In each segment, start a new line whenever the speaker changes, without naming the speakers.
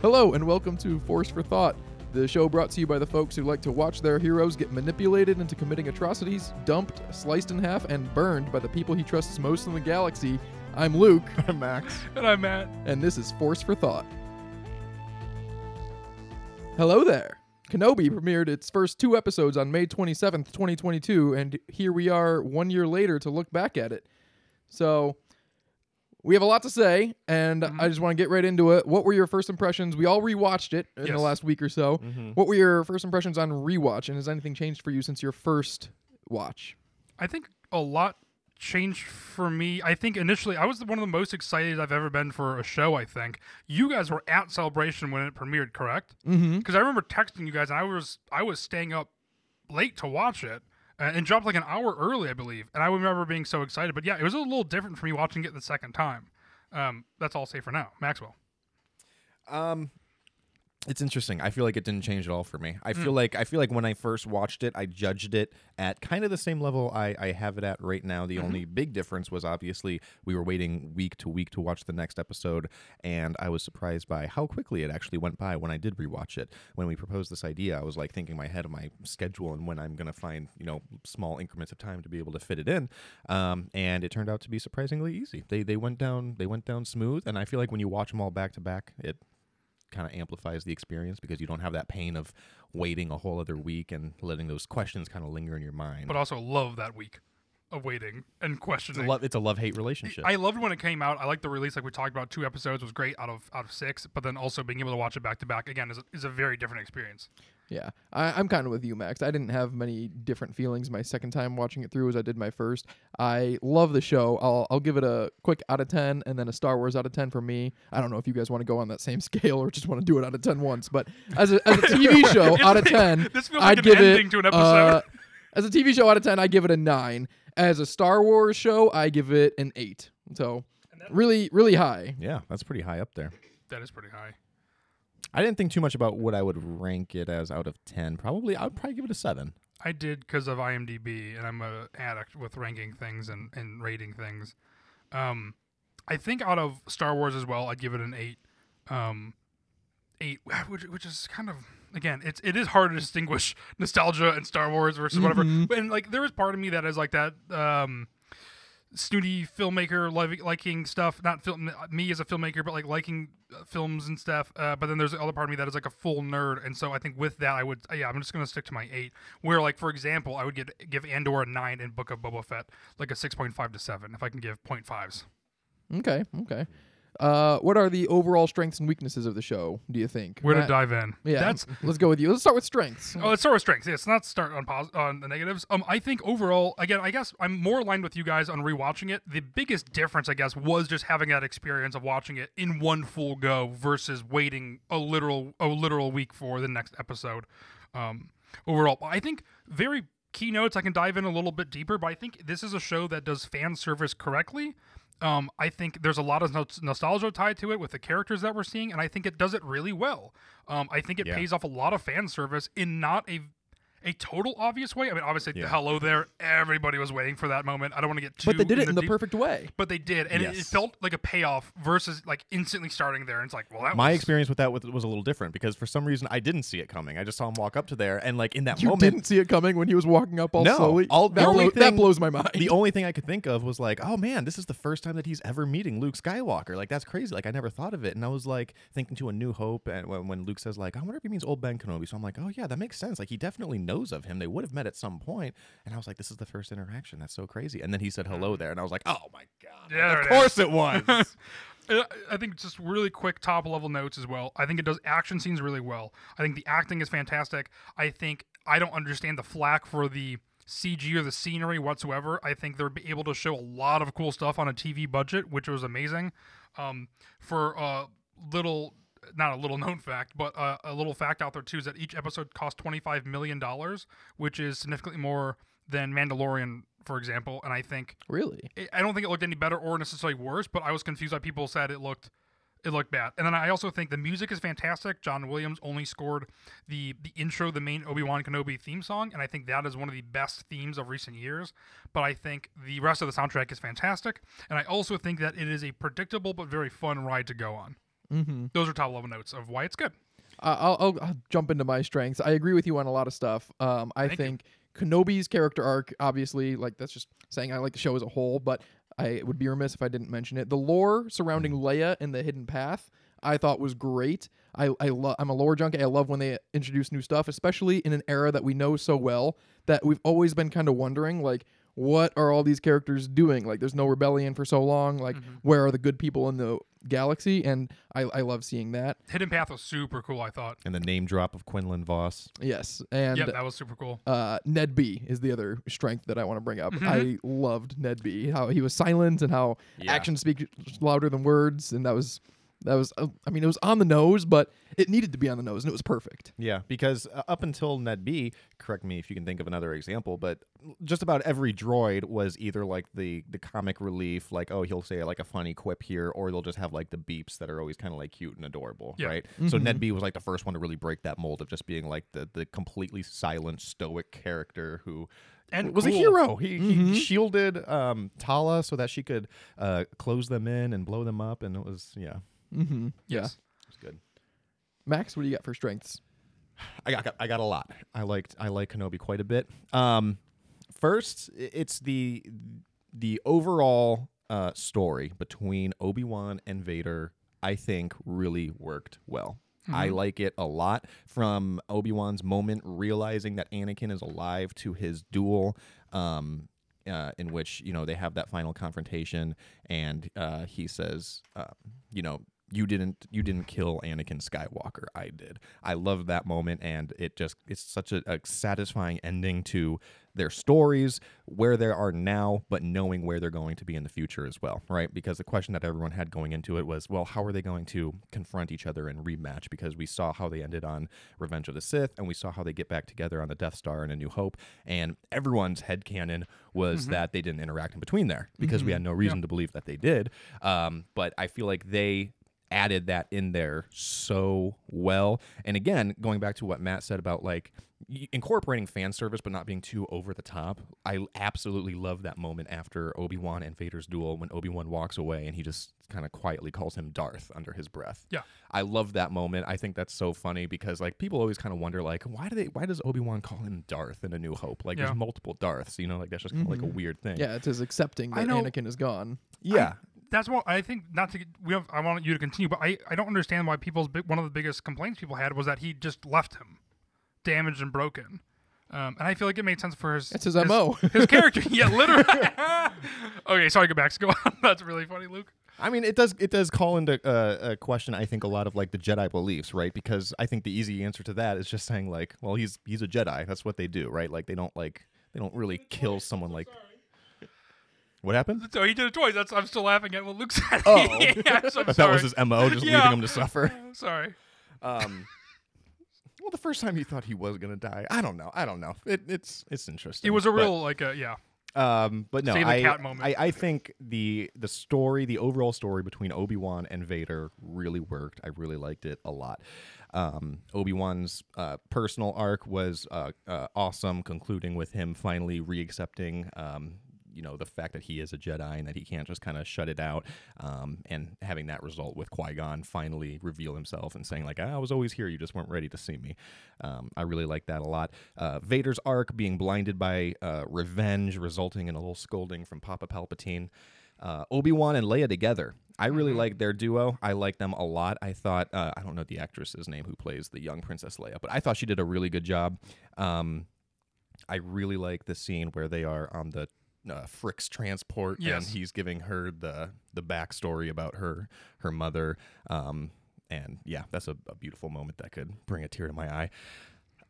Hello, and welcome to Force for Thought, the show brought to you by the folks who like to watch their heroes get manipulated into committing atrocities, dumped, sliced in half, and burned by the people he trusts most in the galaxy. I'm Luke, I'm
Max.
And I'm Matt.
and this is Force for Thought. Hello there. Kenobi premiered its first two episodes on May 27th, 2022, and here we are one year later to look back at it. So, we have a lot to say, and
Mhm.
I just want to get right into it. What were your first impressions? We all rewatched it in the last week or so.
Mm-hmm.
What were your first impressions on rewatch, and has anything changed for you since your first watch?
I think a lot changed for me. I think initially I was one of the most excited I've ever been for a show. I think you guys were at Celebration when it premiered, correct?
Mm-hmm.
Because I remember texting you guys, and I was I was staying up late to watch it. And dropped like an hour early, I believe. And I remember being so excited. But yeah, it was a little different for me watching it the second time. Um, that's all I'll say for now. Maxwell.
Um, it's interesting. I feel like it didn't change at all for me. I feel like I feel like when I first watched it, I judged it at kind of the same level I, I have it at right now. The
Mm-hmm.
only big difference was obviously we were waiting week to week to watch the next episode, and I was surprised by how quickly it actually went by when I did rewatch it. When we proposed this idea, I was like thinking in my head of my schedule and when I'm gonna find you know small increments of time to be able to fit it in, um, and it turned out to be surprisingly easy. They they went down they went down smooth, and I feel like when you watch them all back to back, it kind of amplifies the experience because you don't have that pain of waiting a whole other week and letting those questions kind of linger in your mind.
But also love that week of waiting and
it's a
questioning.
it's a love hate relationship.
I loved when it came out. I liked the release, like we talked about. Two episodes was great out of out of six, but then also being able to watch it back to back again is a, is a very different experience.
Yeah, I, I'm kind of with you, Max. I didn't have many different feelings my second time watching it through as I did my first. I love the show. I'll I'll give it a quick out of ten, and then a Star Wars out of ten for me. I don't know if you guys want to go on that same scale or just want to do it out of ten once, but as a as a TV show out of ten,
This feels
I'd
an
give
ending
it
to an episode.
uh, as a TV show out of ten, I give it a nine. As a Star Wars show, I give it an eight. So really, really high.
yeah, that's pretty high up there.
that is pretty high.
I didn't think too much about what I would rank it as out of 10. Probably I would probably give it a 7.
I did because of IMDb, and I'm a addict with ranking things and, and rating things. Um, I think out of Star Wars as well, I'd give it an eight. Um, eight, which, which is kind of again, it's it is hard to distinguish nostalgia and Star Wars versus whatever.
Mhm.
But and like there is part of me that is like that. Um, snooty filmmaker liking stuff not film me as a filmmaker but like liking uh, films and stuff uh, but then there's the other part of me that is like a full nerd and so i think with that i would yeah i'm just gonna stick to my eight where like for example i would give give andor a nine and book of boba fett like a 6.5 to 7 if i can give 0.5s
Okay, okay. Uh, what are the overall strengths and weaknesses of the show? Do you think?
where to
Matt?
dive in
Yeah,
that's
let's go with you. Let's start with strengths.
Oh, let's start with strengths. Yes, not start on pos- on the negatives. Um, I think overall, again, I guess I'm more aligned with you guys on rewatching it. The biggest difference, I guess, was just having that experience of watching it in one full go versus waiting a literal a literal week for the next episode. Um, overall, I think very keynotes. I can dive in a little bit deeper, but I think this is a show that does fan service correctly. Um, I think there's a lot of nos- nostalgia tied to it with the characters that we're seeing, and I think it does it really well. Um, I think it
Yeah.
pays off a lot of fan service in not a a total obvious way. I mean, obviously,
Yeah.
hello there. Everybody was waiting for that moment. I don't want to get too.
but they did it in the
deep-
perfect way.
But they did, and it, it felt like a payoff versus like instantly starting there. And it's like, well, that
My
was,
experience with that was, was a little different because for some reason I didn't see it coming. I just saw him walk up to there and like in that moment.
You
moment
didn't see it coming when he was walking up all
No,
slowly.
all- the
that,
only
blow- that blows my mind.
the only thing I could think of was like, oh man, this is the first time that he's ever meeting Luke Skywalker. Like that's crazy. Like I never thought of it, and I was like thinking to A New Hope, and when, when Luke says like, I wonder if he means old Ben Kenobi. So I'm like, oh yeah, that makes sense. Like he definitely knows of him. They would have met at some point, and I was like, this is the first interaction. That's so crazy. And then he said hello there, and I was like, oh my god,
Yeah, there
of
it
course it was.
Uh, I think just really quick top level notes as well. I think it does action scenes really well. I think the acting is fantastic. I think I don't understand the flack for the CG or the scenery whatsoever. I think they're able to show a lot of cool stuff on a TV budget, which was amazing. Um, for a little, not a little known fact, but uh, a little fact out there too is that each episode cost twenty five million dollars, which is significantly more than Mandalorian, for example. And I think
really?
it- I don't think it looked any better or necessarily worse, but I was confused why people said it looked it looked bad. And then I also think the music is fantastic. John Williams only scored the the intro, the main Obi Wan Kenobi theme song, and I think that is one of the best themes of recent years. But I think the rest of the soundtrack is fantastic, and I also think that it is a predictable but very fun ride to go on.
Mm-hmm.
Those are top level notes of why it's good.
Uh, I'll, I'll, I'll jump into my strengths. I agree with you on a lot of stuff. Um, I
Thank you.
think Kenobi's character arc, obviously, like that's just saying I like the show as a whole, but I would be remiss if I didn't mention it. The lore surrounding Leia and the Hidden Path, I thought was great. I, I love. I'm a lore junkie. I love when they introduce new stuff, especially in an era that we know so well that we've always been kind of wondering, like, what are all these characters doing? Like, there's no rebellion for so long. Like,
Mm-hmm.
where are the good people in the galaxy? And I, I love seeing that.
Hidden Path was super cool. I thought.
And the name drop of Quinlan Vos.
Yes, and
yeah, that was super cool.
uh, NED-B is the other strength that I want to bring up.
Mhm.
I loved NED-B. How he was silent and how
Yeah.
actions speak louder than words, and that was that was. Uh, I mean, it was on the nose, but it needed to be on the nose, and it was perfect.
Yeah, because uh, up until NED-B, correct me if you can think of another example, but just about every droid was either like the the comic relief, like oh he'll say like a funny quip here, or they'll just have like the beeps that are always kind of like cute and adorable,
Yeah.
right? So NED-B was like the first one to really break that mold of just being like the the completely silent, stoic character who.
And
was a hero. He, he shielded um, Tala so that she could uh, close them in and blow them up, and it was yeah,
Mm-hmm. Yeah,
Yes.
it was good.
Max, what do you got for strengths?
I got I got a lot. I liked I like Kenobi quite a bit. Um, first, it's the the overall uh, story between Obi Wan and Vader. I think really worked well. I like it a lot. From Obi Wan's moment realizing that Anakin is alive to his duel. Um, uh, in which you know they have that final confrontation, and uh, he says, uh, you know, you didn't you didn't kill Anakin Skywalker. I did. I love that moment, and it just it's such a, a satisfying ending to their stories, where they are now, but knowing where they're going to be in the future as well, right? Because the question that everyone had going into it was, well, how are they going to confront each other and rematch? Because we saw how they ended on Revenge of the Sith, and we saw how they get back together on the Death Star in A New Hope, and everyone's head headcanon was that they didn't interact in between there because we had no reason to believe that they did. Um, but I feel like they added that in there so well. And again, going back to what Matt said about like incorporating fan service but not being too over the top. I absolutely love that moment after Obi-Wan and Vader's duel when Obi-Wan walks away and he just kind of quietly calls him Darth under his breath.
Yeah.
I love that moment. I think that's so funny because like people always kind of wonder like why do they why does Obi-Wan call him Darth in A New Hope? Like
Yeah.
there's multiple Darths, you know, like that's just kind of like a mm-hmm. weird thing.
Yeah, it's his accepting that
know-
Anakin is gone.
Yeah.
That's what I think. Not to get, we have. I want you to continue, but I, I don't understand why people's big, one of the biggest complaints people had was that he just left him damaged and broken. Um, and I feel like it made sense for his.
It's his MO.
His character. Yeah, literally. okay, sorry, go back. Go on. That's really funny, Luke.
I mean, it does it does call into uh, a question. I think a lot of like the Jedi beliefs, right? Because I think the easy answer to that is just saying like, well, he's he's a Jedi. That's what they do, right? Like they don't like they don't really kill someone like. What happened?
So he did it twice. That's I'm still laughing at what Luke said.
Oh.
yes, I'm
That was his mo, just
Yeah.
leaving him to suffer.
Sorry.
Um, well, the first time he thought he was gonna die, I don't know. I don't know. It, it's it's interesting.
It was a
but-
real like a yeah.
Um, but no,
Save the
I,
cat moment.
I I think the the story, the overall story between Obi Wan and Vader really worked. I really liked it a lot. Um, Obi Wan's uh, personal arc was uh, uh, awesome, concluding with him finally re-accepting. Um, you know the fact that he is a Jedi and that he can't just kind of shut it out, um, and having that result with Qui Gon finally reveal himself and saying like, "I was always here, you just weren't ready to see me." Um, I really like that a lot. Uh, Vader's arc being blinded by uh, revenge, resulting in a little scolding from Papa Palpatine. Uh, Obi Wan and Leia together. I really like their duo. I like them a lot. I thought uh, I don't know the actress's name who plays the young Princess Leia, but I thought she did a really good job. Um, I really like the scene where they are on the uh, Frick's transport,
Yes.
and he's giving her the the backstory about her her mother. Um, and yeah, that's a, a beautiful moment that could bring a tear to my eye.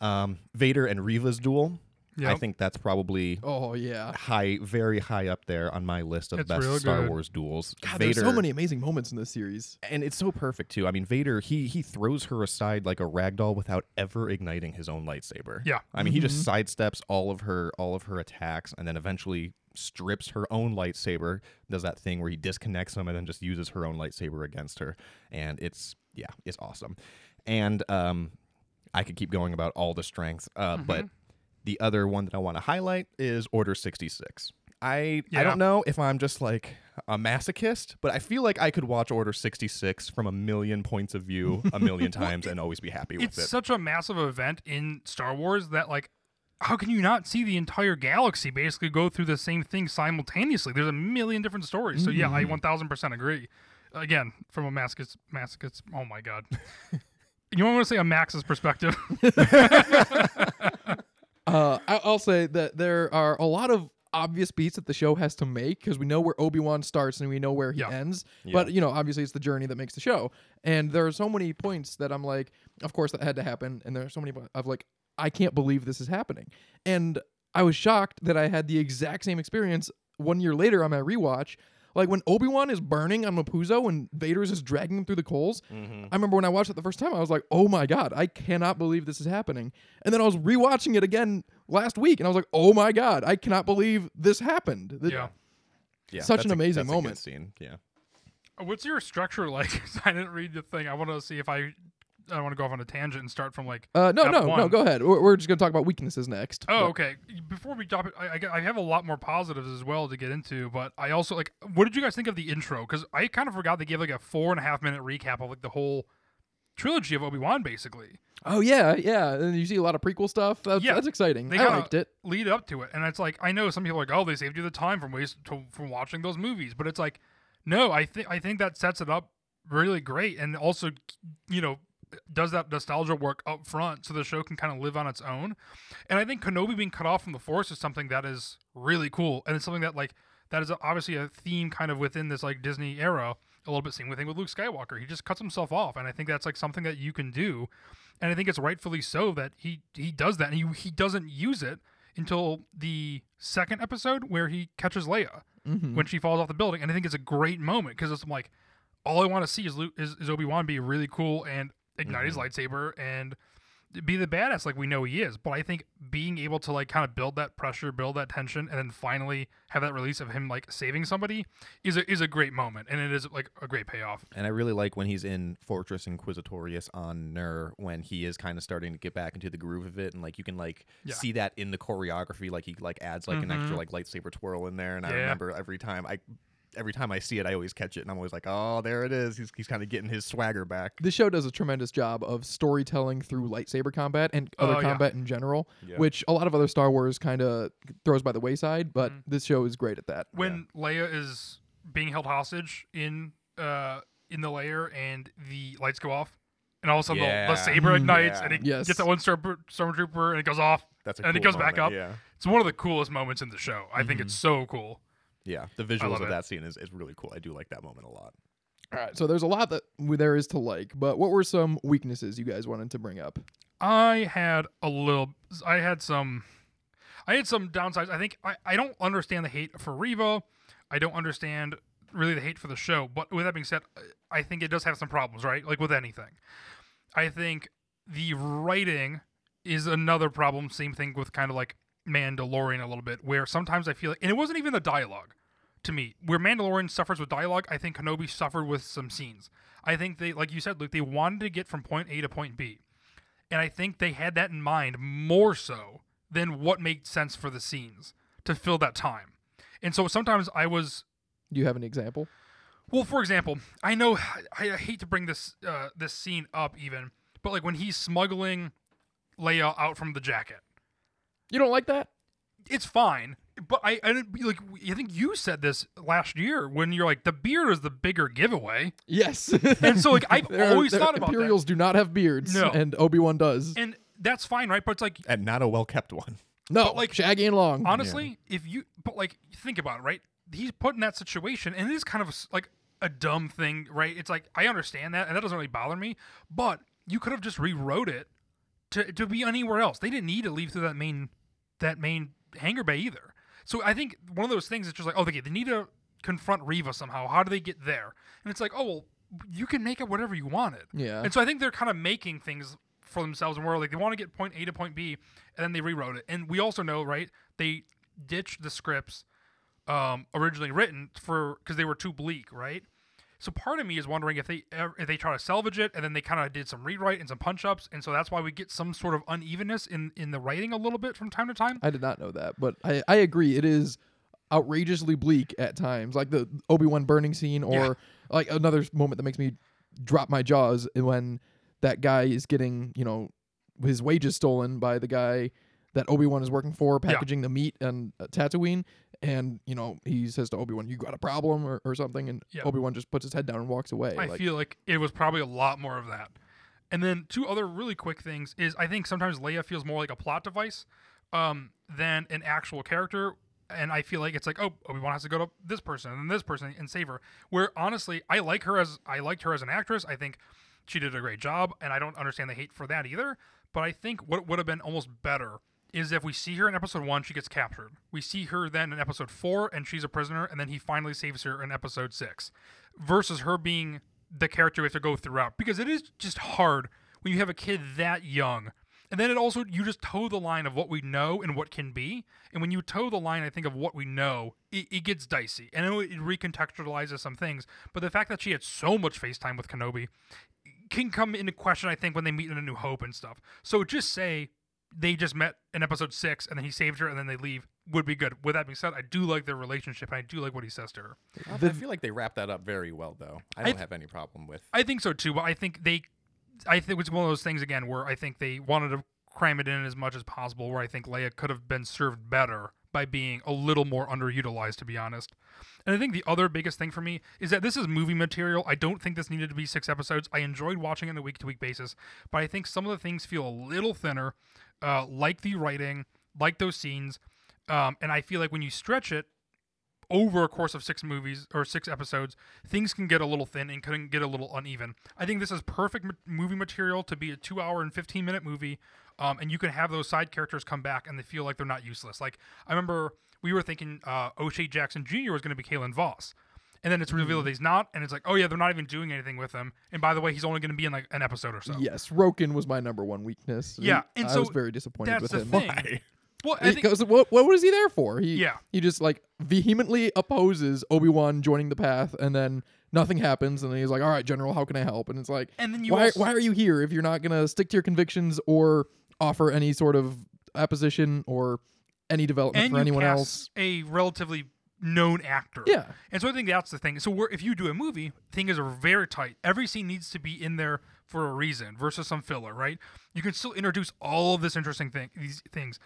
Um, Vader and Riva's duel. I think that's probably
Oh yeah.
high, very high up there on my list of
It's
best Star
good.
Wars duels.
God,
Vader,
there's so many amazing moments in this series.
and it's so perfect too. I mean, Vader he he throws her aside like a rag doll without ever igniting his own lightsaber.
Yeah.
I mean, he just sidesteps all of her all of her attacks, and then eventually strips her own lightsaber. Does that thing where he disconnects them and then just uses her own lightsaber against her, and it's yeah, it's awesome. And um, I could keep going about all the strengths, uh, but the other one that I want to highlight is Order sixty six. I I don't know if I'm just like a masochist, but I feel like I could watch Order 66 from a million points of view a million times and always be happy with
it's
it.
It's such a massive event in Star Wars that like how can you not see the entire galaxy basically go through the same thing simultaneously? There's a million different stories. So yeah, I
Mm-hmm.
1000% agree. Again, from a masochist, masochist. Oh my god. you want to say a Max's perspective?
Uh, I- I'll say that there are a lot of obvious beats that the show has to make because we know where Obi Wan starts and we know where he
Yeah.
ends. But you know, obviously, it's the journey that makes the show. And there are so many points that I'm like, of course, that had to happen. And there are so many po- of like, I can't believe this is happening. And I was shocked that I had the exact same experience one year later on my rewatch. Like when Obi Wan is burning on Mapuzo and Vader's just dragging him through the coals. Mm-hmm. I remember when I watched it the first time, I was like, "Oh my god, I cannot believe this is happening." And then I was rewatching it again last week, and I was like, "Oh my god, I cannot believe this happened." The-
yeah.
yeah,
such
that's
an
a-
amazing
that's a good
moment.
scene. Yeah.
What's your structure like? I didn't read the thing. I want to see if I I don't want to go off on a tangent and start from like
Uh, no, no, no. Go ahead. We're, we're just gonna talk about weaknesses next.
Oh,
But-
okay. Before we drop it, I, I, I have a lot more positives as well to get into, but I also like. What did you guys think of the intro? Because I kind of forgot they gave like a four and a half minute recap of like the whole trilogy of Obi Wan, basically.
Oh yeah, yeah. And you see a lot of prequel stuff. That's,
Yeah.
that's exciting.
They
I liked it.
Lead up to it, and it's like I know some people are like, oh, they saved you the time from waste to, from watching those movies, but it's like, no, I think I think that sets it up really great, and also, you know, does that nostalgia work up front so the show can kind of live on its own. And I think Kenobi being cut off from the Force is something that is really cool, and it's something that like that is obviously a theme kind of within this like Disney era. A little bit same thing with Luke Skywalker. He just cuts himself off, and I think that's like something that you can do, and I think it's rightfully so that he he does that, and he he doesn't use it until the second episode where he catches Leia
Mm-hmm.
when she falls off the building, and I think it's a great moment because it's like all I want to see is Luke, is, is Obi Wan be really cool and ignite his mm-hmm. lightsaber and be the badass like we know he is. But I think being able to like kind of build that pressure, build that tension, and then finally have that release of him like saving somebody is a is a great moment, and it is like a great payoff.
And I really like when he's in Fortress Inquisitorius on Nur when he is kind of starting to get back into the groove of it and like you can like
Yeah.
see that in the choreography like he like adds like an extra mm-hmm. like lightsaber twirl in there and I remember every time I every time I see it I always catch it and I'm always like oh there it is he's, he's kind of getting his swagger back.
This show does a tremendous job of storytelling through lightsaber combat and other
Oh, yeah.
combat in general,
Yeah.
which a lot of other Star Wars kind of throws by the wayside. But
Mhm.
this show is great at that.
when Leia is being held hostage in uh in the lair and the lights go off, and all of a sudden the,
Yeah.
the saber ignites
Yeah.
and it
Yes.
gets that one storm, stormtrooper and it goes off.
That's a
And it
cool
goes back up.
Yeah.
It's one of the coolest moments in the show. I think it's so cool.
Yeah. The visuals of
it.
that scene is, is really cool. I do like that moment a lot.
All right, so there's a lot that there is to like, but what were some weaknesses you guys wanted to bring up?
I had a little. I had some. I had some downsides. I think I, I don't understand the hate for Reva. I don't understand really the hate for the show. But with that being said, I think it does have some problems, right? Like with anything. I think the writing is another problem. Same thing with kind of like Mandalorian a little bit, where sometimes I feel like, and it wasn't even the dialogue to me. Where Mandalorian suffers with dialogue, I think Kenobi suffered with some scenes. I think they, like you said, Luke, they wanted to get from point A to point B. And I think they had that in mind more so than what made sense for the scenes to fill that time. And so sometimes I was
Do you have an example?
well, for example, I know I, I hate to bring this uh, this scene up even, but like when he's smuggling Leia out from the jacket,
You don't like that?
it's fine. But I, I didn't like. I think you said this last year when you're like the beard is the bigger giveaway,
Yes.
and so like I've
There-
always
there-
thought about it.
Imperials do not have beards.
No.
and Obi Wan does.
and that's fine, right? But it's like
And not a well kept one.
no,
but, like,
like shaggy and long.
honestly, if you but like think about it, right? He's put in that situation, and it is kind of a s like a dumb thing, right? It's like I understand that, and that doesn't really bother me. But you could have just rewrote it to to be anywhere else. They didn't need to leave through that main that main hangar bay either. So I think one of those things is just like, oh, okay, they need to confront Reva somehow. How do they get there? And it's like, oh well, you can make it whatever you wanted.
yeah.
And so I think they're kind of making things for themselves and where like they want to get point A to point B and then they rewrote it. And we also know, right, they ditched the scripts um, originally written for because they were too bleak, right? So part of me is wondering if they if they try to salvage it and then they kind of did some rewrite and some punch ups, and so that's why we get some sort of unevenness in in the writing a little bit from time to time.
I did not know that, but I, I agree. It is outrageously bleak at times, like the Obi Wan burning scene, or
Yeah.
like another moment that makes me drop my jaws when that guy is getting you know his wages stolen by the guy that Obi Wan is working for,
Yeah.
packaging the meat and uh, Tatooine. And you know he says to Obi Wan, "You got a problem or, or something," and
Yeah.
Obi Wan just puts his head down and walks away.
I
like,
feel like it was probably a lot more of that. And then two other really quick things is I think sometimes Leia feels more like a plot device um, than an actual character. And I feel like it's like, oh, Obi Wan has to go to this person and this person and save her. Where honestly, I like her as I liked her as an actress. I think she did a great job, and I don't understand the hate for that either. But I think what would have been almost better is if we see her in episode one, she gets captured. We see her then in episode four, and she's a prisoner, and then he finally saves her in episode six, versus her being the character we have to go throughout. Because it is just hard when you have a kid that young. And then it also, you just toe the line of what we know and what can be. And when you toe the line, I think, of what we know, it, it gets dicey. And I it recontextualizes some things. But the fact that she had so much FaceTime with Kenobi can come into question, I think, when they meet in A New Hope and stuff. So just say they just met in episode six and then he saved her and then they leave would be good. With that being said, I do like their relationship and I do like what he says to her.
I feel like they wrapped that up very well, though. I don't
th-
have any problem with.
I think so too, but I think they, I think it's one of those things again where I think they wanted to cram it in as much as possible. Where I think Leia could have been served better by being a little more underutilized, to be honest. And I think the other biggest thing for me is that this is movie material. I don't think this needed to be six episodes. I enjoyed watching it on a week to week basis, but I think some of the things feel a little thinner, uh, like the writing, like those scenes. Um, and I feel like when you stretch it, over a course of six movies or six episodes, things can get a little thin and can get a little uneven. I think this is perfect movie material to be a two hour and 15 minute movie. Um, and you can have those side characters come back and they feel like they're not useless. Like, I remember we were thinking uh, O'Shea Jackson Jr. was going to be Kalen Voss. And then it's revealed that mm. he's not. And it's like, oh, yeah, they're not even doing anything with him. And by the way, he's only going to be in like an episode or so.
Yes, Roken was my number one weakness.
Yeah, and
I
so
was very disappointed
that's
with
the
him.
thing. Well, I think,
Because what what was he there for? He
Yeah.
he just like vehemently opposes Obi Wan joining the path, and then nothing happens, and then he's like, "All right, General, how can I help?" And it's like,
and then you
why
also,
why are you here if you're not gonna stick to your convictions or offer any sort of opposition or any development
and
for anyone else?
a relatively known actor.
Yeah,
And so I think that's the thing. So we're, if you do a movie, things are very tight. Every scene needs to be in there for a reason versus some filler, right? You can still introduce all of this interesting thing, these things.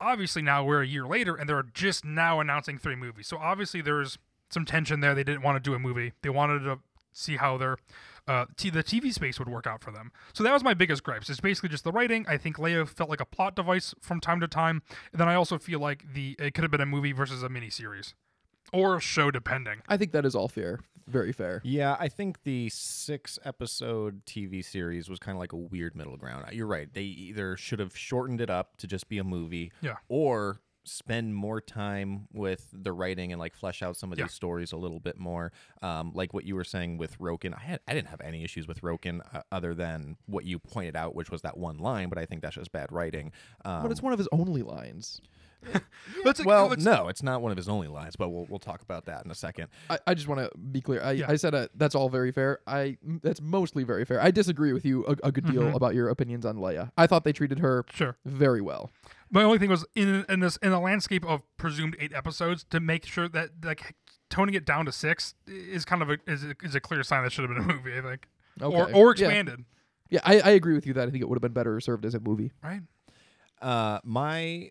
Obviously, now we're a year later, and they're just now announcing three movies. So obviously, there's some tension there. They didn't want to do a movie. They wanted to see how their uh, t- the TV space would work out for them. So that was my biggest gripes. It's basically just the writing. I think Leia felt like a plot device from time to time. And then I also feel like the it could have been a movie versus a miniseries or a show, depending.
I think that is all fair, very fair.
Yeah, I think the six episode TV series was kind of like a weird middle ground. You're right. They either should have shortened it up to just be a movie,
Yeah.
or spend more time with the writing and like flesh out some of
Yeah.
these stories a little bit more. Um, like what you were saying with Roken, I had I didn't have any issues with Roken uh, other than what you pointed out, which was that one line. But I think that's just bad writing. Um,
but it's one of his only lines.
Let's
well,
let's-
no, it's not one of his only lines, but we'll we'll talk about that in a second.
I, I just want to be clear. I,
Yeah.
I said uh, that's all very fair. I that's mostly very fair. I disagree with you a, a good deal
Mhm.
about your opinions on Leia. I thought they treated her
Sure.
very well.
My only thing was in in this in a landscape of presumed eight episodes to make sure that like toning it down to six is kind of a is a, is a clear sign that should have been a movie. I think, or
Okay.
or
Yeah.
expanded,
Yeah, I, I agree with you that I think it would have been better served as a movie.
right?
Uh, my,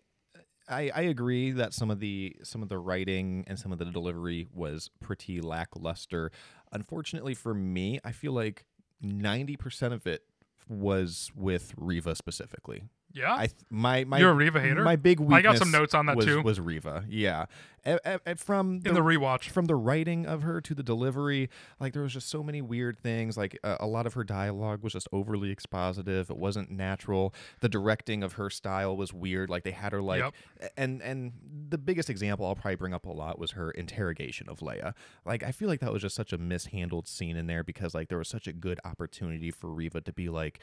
I, I agree that some of the some of the writing and some of the delivery was pretty lackluster. Unfortunately for me, I feel like ninety percent of it was with Reva specifically.
Yeah,
I th- my my
You're a Reva hater?
My big weakness
I got some notes on that
was,
too.
Was Reva? Yeah, A- a- a- from
in the rewatch.
from the writing of her to the delivery like there was just so many weird things like uh, a lot of her dialogue was just overly expositive it wasn't natural the directing of her style was weird like they had her like
Yep.
and and the biggest example i'll probably bring up a lot was her interrogation of leia like i feel like that was just such a mishandled scene in there because like there was such a good opportunity for Reva to be like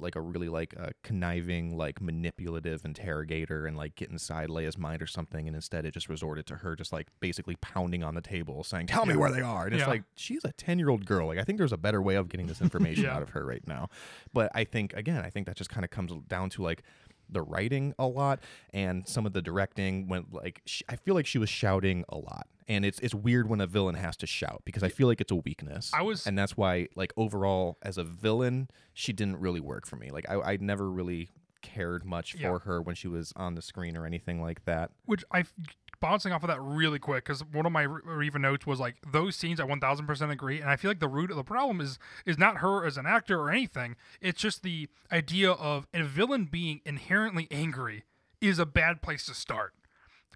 like a really like a conniving like manipulative interrogator and like get inside leia's mind or something and instead it just resorted to her just like basically pounding on the table saying tell me where they are and it's
Yeah.
like she's a 10 year old girl like i think there's a better way of getting this information
Yeah.
out of her right now but i think again i think that just kind of comes down to like the writing a lot and some of the directing when like sh- I feel like she was shouting a lot. And it's it's weird when a villain has to shout because I feel like it's a weakness.
I was-
and that's why like overall as a villain, she didn't really work for me. Like I I never really cared much
Yeah.
for her when she was on the screen or anything like that.
which I bouncing off of that really quick because one of my Re- Reva notes was like those scenes I one thousand percent agree, and I feel like the root of the problem is is not her as an actor or anything. It's just the idea of a villain being inherently angry is a bad place to start.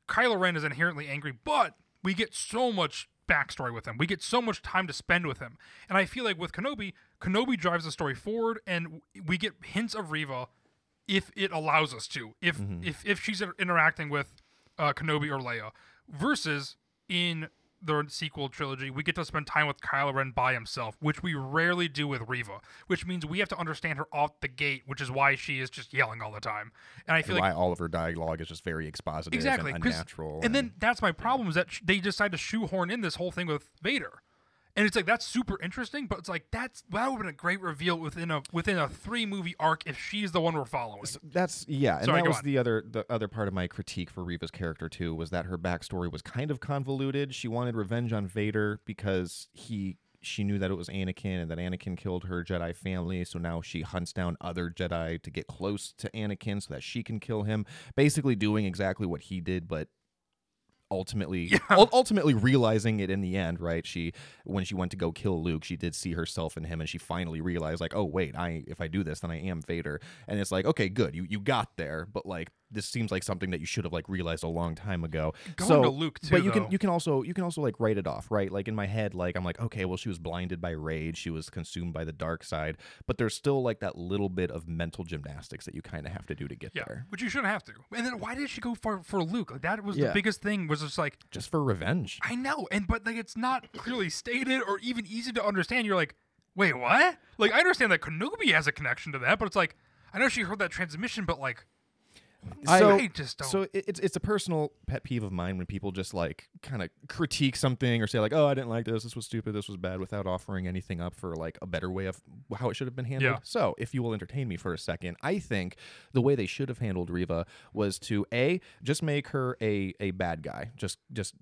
Kylo Ren is inherently angry, but we get so much backstory with him. We get so much time to spend with him, and I feel like with Kenobi, Kenobi drives the story forward, and we get hints of Reva if it allows us to. If mm-hmm. if if she's inter- interacting with uh, Kenobi or Leia, versus in the sequel trilogy, we get to spend time with Kylo Ren by himself, which we rarely do with Reva, Which means we have to understand her off the gate, which is why she is just yelling all the time. And I feel
And
like
why all of her dialogue is just very expositive
exactly
and unnatural.
And then that's my problem is that sh- they decide to shoehorn in this whole thing with Vader. And it's like that's super interesting, but it's like that's that would have been a great reveal within a within a three movie arc if she's the one we're following.
That's yeah, and
Sorry,
that was
on.
the other the other part of my critique for Reva's character too was that her backstory was kind of convoluted. She wanted revenge on Vader because he she knew that it was Anakin and that Anakin killed her Jedi family, so now she hunts down other Jedi to get close to Anakin so that she can kill him. Basically doing exactly what he did, but ultimately ul- ultimately realizing it in the end right? She when she went to go kill luke she did see herself in him and she finally realized like oh wait i if i do this then i am vader. And it's like okay good you you got there. But like this seems like something that you should have like realized a long time ago
Going
so
to Luke, too,
but you can you can also you can also like write it off right like in my head like i'm like okay well she was blinded by rage she was consumed by the dark side but there's still like that little bit of mental gymnastics that you kind of have to do to get
Yeah,
there
which you shouldn't have to. And then why did she go for for Luke? Like that was the biggest thing. Was just like
just for revenge
I know, and but like it's not clearly stated or even easy to understand. You're like, wait, what? Like I understand that Kenobi has a connection to that, but it's like I know she heard that transmission, but like
so,
I just don't.
So it- it's it's a personal pet peeve of mine when people just like kind of critique something or say like, "Oh, I didn't like this. This was stupid. This was bad," without offering anything up for like a better way of how it should have been handled.
Yeah.
So if you will entertain me for a second, I think the way they should have handled Reva was to a just make her a a bad guy. Just just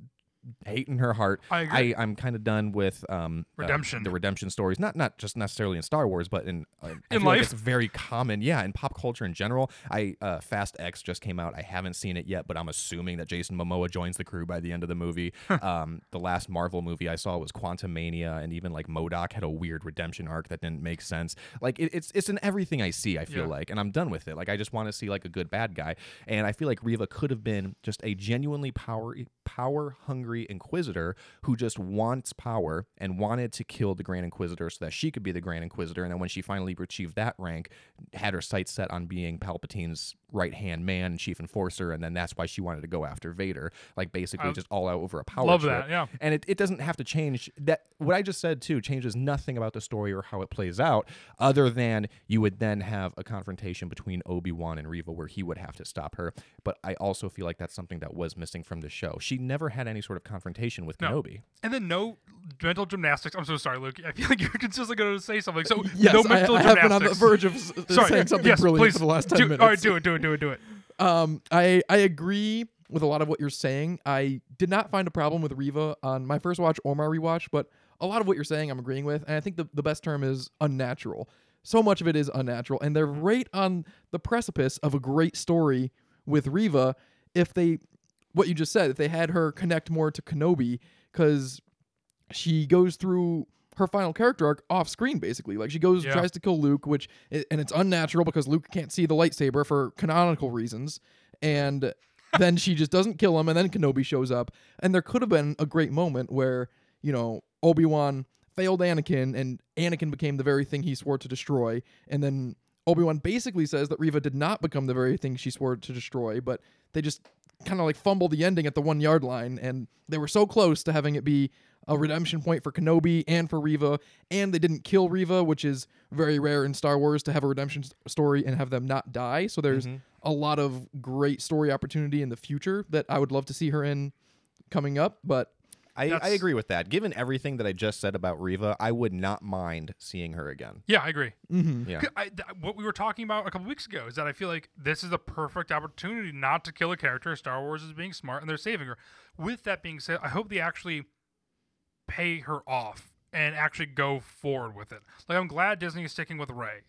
hate in her heart.
I agree.
I, am kind of done with um uh,
Redemption.
the redemption stories. Not not just necessarily in Star Wars, but in uh,
In
feel like
life?
it's very common. Yeah, in pop culture in general. I uh, Fast X just came out. I haven't seen it yet, but I'm assuming that Jason Momoa joins the crew by the end of the movie. um, the last Marvel movie I saw was Quantumania, and even like MODOK had a weird redemption arc that didn't make sense. Like it, it's it's in everything I see. I feel
Yeah.
like, and I'm done with it. Like I just want to see like a good bad guy, and I feel like Reva could have been just a genuinely power power hungry Inquisitor who just wants power and wanted to kill the Grand Inquisitor so that she could be the Grand Inquisitor. And then when she finally achieved that rank, had her sights set on being Palpatine's right hand man and chief enforcer. And then that's why she wanted to go after Vader, like basically
I
just all out over a power
love
trip.
that, yeah.
And it, it doesn't have to change that. What I just said too changes nothing about the story or how it plays out, other than you would then have a confrontation between Obi Wan and Reva where he would have to stop her. But I also feel like that's something that was missing from the show. She never had any sort of confrontation with
No.
Kenobi.
and then no mental gymnastics. I'm so sorry, Luke. I feel like you're consistently going to say something. So
Yes,
no
I,
mental
I have been
gymnastics.
on the verge of
sorry,
saying something
yes,
brilliant
please
for the last ten
do,
minutes.
All right, do it, do it, do it, do it.
Um, I I agree with a lot of what you're saying. I did not find a problem with Reva on my first watch or my rewatch, but a lot of what you're saying I'm agreeing with, and I think the, the best term is unnatural. So much of it is unnatural, and they're right on the precipice of a great story with Reva if they what you just said, if they had her connect more to Kenobi, because she goes through her final character arc off screen basically like she goes
Yeah.
tries to kill luke which and it's unnatural because luke can't see the lightsaber for canonical reasons and then she just doesn't kill him and then kenobi shows up and there could have been a great moment where you know obi-wan failed anakin and anakin became the very thing he swore to destroy and then obi-wan basically says that Reva did not become the very thing she swore to destroy but they just kind of like fumbled the ending at the one yard line and they were so close to having it be a redemption point for Kenobi and for Reva, and they didn't kill Reva, which is very rare in Star Wars to have a redemption story and have them not die. So there's mm-hmm. a lot of great story opportunity in the future that I would love to see her in coming up. But
I, I agree with that. Given everything that I just said about Reva, I would not mind seeing her again.
Yeah, I agree.
Mm-hmm.
Yeah.
'Cause I, th- what we were talking about a couple weeks ago is that I feel like this is a perfect opportunity not to kill a character. Star Wars is being smart and they're saving her. With that being said, I hope they actually pay her off and actually go forward with it. Like I'm glad Disney is sticking with Ray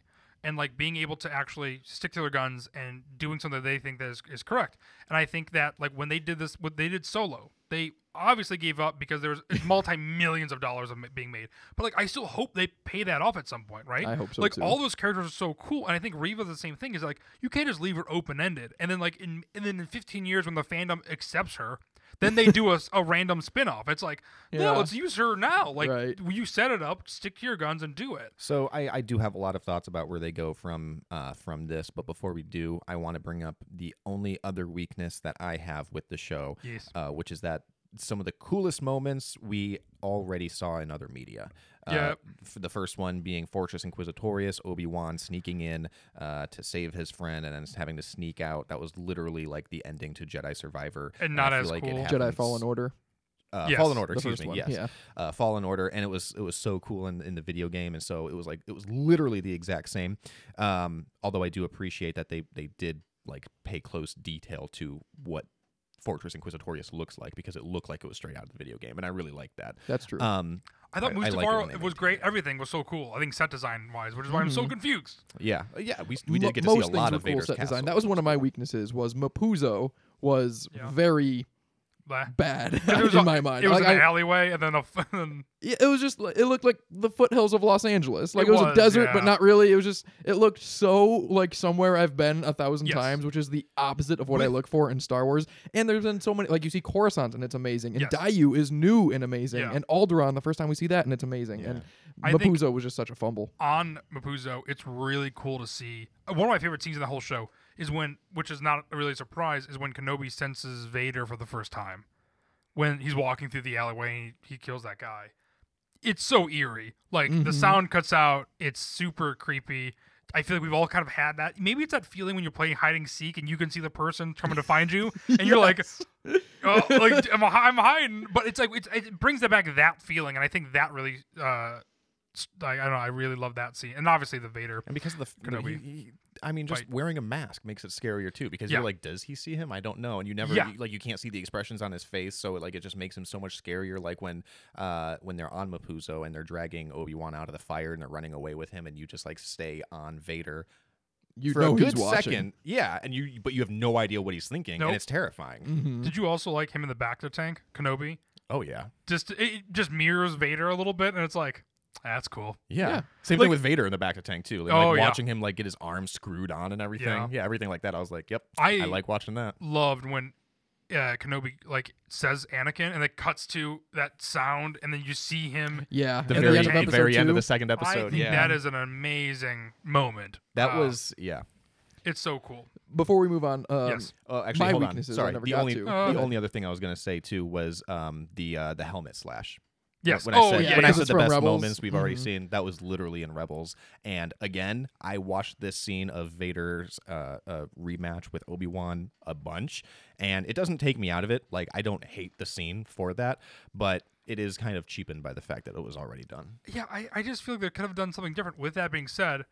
and like being able to actually stick to their guns and doing something that they think that is, is correct. And I think that like when they did this, what they did solo, they obviously gave up because there was multi millions of dollars of being made. But like I still hope they pay that off at some point, right?
I hope so,
Like
too.
all those characters are so cool, and I think Reva's the same thing. Is like you can't just leave her open ended, and then like in and then in 15 years when the fandom accepts her. Then they do a, a random spin off. It's like,
Yeah.
no, let's use her now. Like,
Right.
you set it up, stick to your guns, and do it.
So I, I do have a lot of thoughts about where they go from uh, from this, but before we do, I want to bring up the only other weakness that I have with the show,
Yes.
uh, which is that some of the coolest moments we already saw in other media. Uh,
Yep.
f- the first one being Fortress Inquisitorius, Obi Wan sneaking in uh, to save his friend and then having to sneak out. That was literally like the ending to Jedi Survivor,
And not
feel
as
like it
cool.
Jedi
happens-
Fallen Order.
Uh,
Yes,
Fallen Order,
The
excuse me.
one.
Yes,
Yeah.
uh, Fallen Order, and it was it was so cool in, in the video game, and so it was like it was literally the exact same. Um, although I do appreciate that they they did like pay close detail to what Fortress Inquisitorius looks like because it looked like it was straight out of the video game, and I really like that.
That's true.
Um,
I thought
I- I like it
Mustafar was
make
great. Everything was so cool. I think set design wise, which is why I'm so
Mhm.
confused.
yeah, Uh, yeah, we we did get to
most
see a lot
were
of
cool
Vader's
set
castle.
design. That was one of my weaknesses. Was Mapuzo was
Yeah.
very
Blah.
Bad
It was
in
a-
my mind.
It was
Like,
an
I-
alleyway, and then a f- and
Yeah, it was just it looked like the foothills of Los Angeles. Like
It
it, was,
was,
a desert,
yeah.
but not really. It was just it looked so like somewhere I've been a thousand
Yes.
times, which is the opposite of what I
With-
look for in Star Wars. And there's been so many like you see Coruscant and it's amazing, and
Yes.
Daiyu is new and amazing,
Yeah.
and Alderaan the first time we see that and it's amazing, and
I think-
Mapuzo was just such a fumble.
on Mapuzo, it's really cool to see. uh, One of my favorite scenes in the whole show is when, which is not really a surprise, is when Kenobi senses Vader for the first time. When he's walking through the alleyway and he, he kills that guy. It's so eerie. Like the
Mhm.
sound cuts out. It's super creepy. I feel like we've all kind of had that. Maybe it's that feeling when you're playing hide and seek and you can see the person coming to find you, and you're like, oh, like I'm, I'm hiding, but it's like it's, it brings back that feeling, and I think that really, uh, I, I don't know, I really love that scene, and obviously the Vader.
And because of the, the
Kenobi.
he- he- I mean, just
Fight.
wearing a mask makes it scarier too. Because
Yeah.
you're like, does he see him? I don't know, and you never
Yeah.
you- like you can't see the expressions on his face, so like it just makes him so much scarier. Like when, uh, when they're on Mapuzo and they're dragging Obi Wan out of the fire and they're running away with him, and you just like stay on Vader
You
for
know
a good
he's watching.
second, yeah, and you but you have no idea what he's thinking,
Nope.
and it's terrifying.
Mhm.
Did you also like him in the back of the tank, Kenobi?
Oh yeah,
Just it just mirrors Vader a little bit, and it's like that's cool.
yeah.
Yeah.
Same
Like-
thing with Vader in the back of tank too. Like,
Oh,
like
yeah.
watching him like get his arm screwed on and everything.
Yeah.
Yeah. everything like that. I was like, yep,
I,
I like watching that.
loved when uh, Kenobi like says Anakin, and it cuts to that sound, and then you see him.
Yeah,
The very,
the end of
the
episode
very end of the second
I
episode.
think
yeah,
that is an amazing moment.
That
Uh,
was yeah.
it's so cool.
Before we move on, um,
yes,
Oh, actually,
my
hold
weaknesses I
on. Sorry,
never
the
got
only
to.
the
okay.
only other thing I was gonna say too was um the uh the helmet slash.
Yes.
When
oh
I said,
yeah,
when
yeah.
I said the best
Rebels.
moments we've already
Mhm.
seen, that was literally in Rebels. And again, I watched this scene of Vader's uh, uh, rematch with Obi Wan a bunch, and it doesn't take me out of it. Like I don't hate the scene for that, but it is kind of cheapened by the fact that it was already done.
Yeah, I, I just feel like they could have done something different. With that being said,